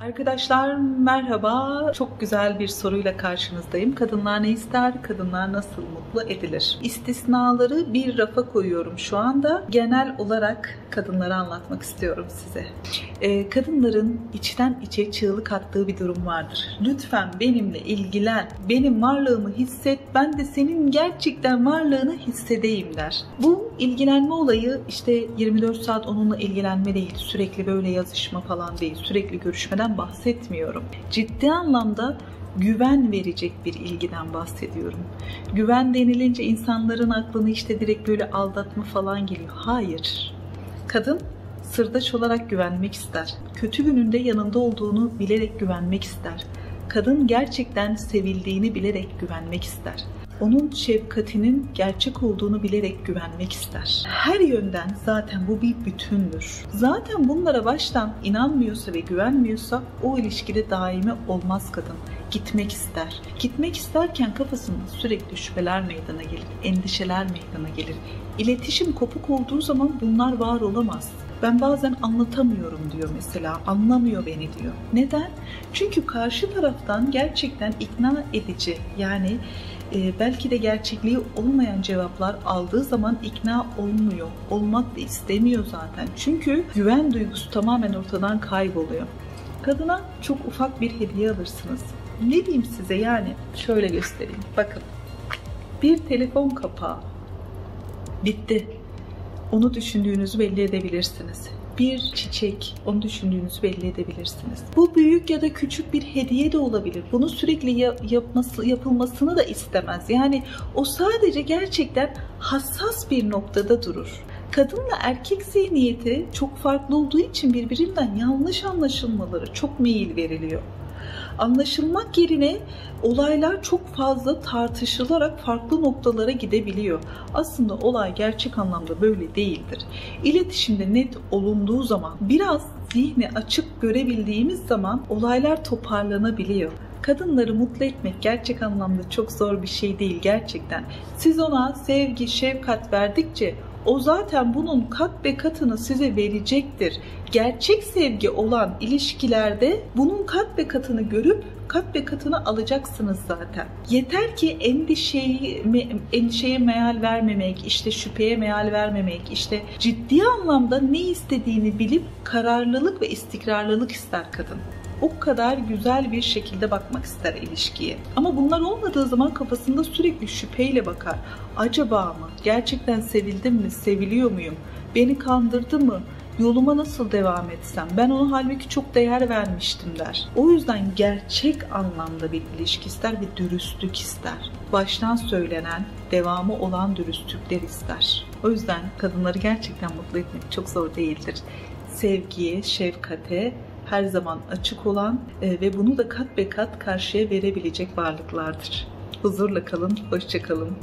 Arkadaşlar merhaba. Çok güzel bir soruyla karşınızdayım. Kadınlar ne ister? Kadınlar nasıl mutlu edilir? İstisnaları bir rafa koyuyorum şu anda. Genel olarak kadınları anlatmak istiyorum size. Ee, kadınların içten içe çığlık attığı bir durum vardır. Lütfen benimle ilgilen. Benim varlığımı hisset. Ben de senin gerçekten varlığını hissedeyim der. Bu ilgilenme olayı işte 24 saat onunla ilgilenme değil. Sürekli böyle yazışma falan değil. Sürekli görüşmeden bahsetmiyorum. Ciddi anlamda güven verecek bir ilgiden bahsediyorum. Güven denilince insanların aklına işte direkt böyle aldatma falan geliyor. Hayır. Kadın sırdaş olarak güvenmek ister. Kötü gününde yanında olduğunu bilerek güvenmek ister. Kadın gerçekten sevildiğini bilerek güvenmek ister onun şefkatinin gerçek olduğunu bilerek güvenmek ister. Her yönden zaten bu bir bütündür. Zaten bunlara baştan inanmıyorsa ve güvenmiyorsa o ilişkide daimi olmaz kadın. Gitmek ister. Gitmek isterken kafasında sürekli şüpheler meydana gelir, endişeler meydana gelir. İletişim kopuk olduğu zaman bunlar var olamaz. Ben bazen anlatamıyorum diyor mesela. Anlamıyor beni diyor. Neden? Çünkü karşı taraftan gerçekten ikna edici yani e, belki de gerçekliği olmayan cevaplar aldığı zaman ikna olmuyor. Olmak da istemiyor zaten. Çünkü güven duygusu tamamen ortadan kayboluyor. Kadına çok ufak bir hediye alırsınız. Ne diyeyim size yani? Şöyle göstereyim. Bakın. Bir telefon kapağı. Bitti. Onu düşündüğünüzü belli edebilirsiniz bir çiçek, onu düşündüğünüzü belli edebilirsiniz. Bu büyük ya da küçük bir hediye de olabilir. Bunu sürekli yapması, yapılmasını da istemez. Yani o sadece gerçekten hassas bir noktada durur. Kadınla erkek zihniyeti çok farklı olduğu için birbirinden yanlış anlaşılmaları çok meyil veriliyor anlaşılmak yerine olaylar çok fazla tartışılarak farklı noktalara gidebiliyor. Aslında olay gerçek anlamda böyle değildir. İletişimde net olunduğu zaman biraz zihni açık görebildiğimiz zaman olaylar toparlanabiliyor. Kadınları mutlu etmek gerçek anlamda çok zor bir şey değil gerçekten. Siz ona sevgi, şefkat verdikçe o zaten bunun kat ve katını size verecektir. Gerçek sevgi olan ilişkilerde bunun kat ve katını görüp kat ve katını alacaksınız zaten. Yeter ki endişeyi, endişeye meal vermemek, işte şüpheye meal vermemek, işte ciddi anlamda ne istediğini bilip kararlılık ve istikrarlılık ister kadın o kadar güzel bir şekilde bakmak ister ilişkiye. Ama bunlar olmadığı zaman kafasında sürekli şüpheyle bakar. Acaba mı? Gerçekten sevildim mi? Seviliyor muyum? Beni kandırdı mı? Yoluma nasıl devam etsem? Ben ona halbuki çok değer vermiştim der. O yüzden gerçek anlamda bir ilişki ister ve dürüstlük ister. Baştan söylenen, devamı olan dürüstlükler ister. O yüzden kadınları gerçekten mutlu etmek çok zor değildir. Sevgiye, şefkate, her zaman açık olan e, ve bunu da kat be kat karşıya verebilecek varlıklardır. Huzurla kalın, hoşça kalın.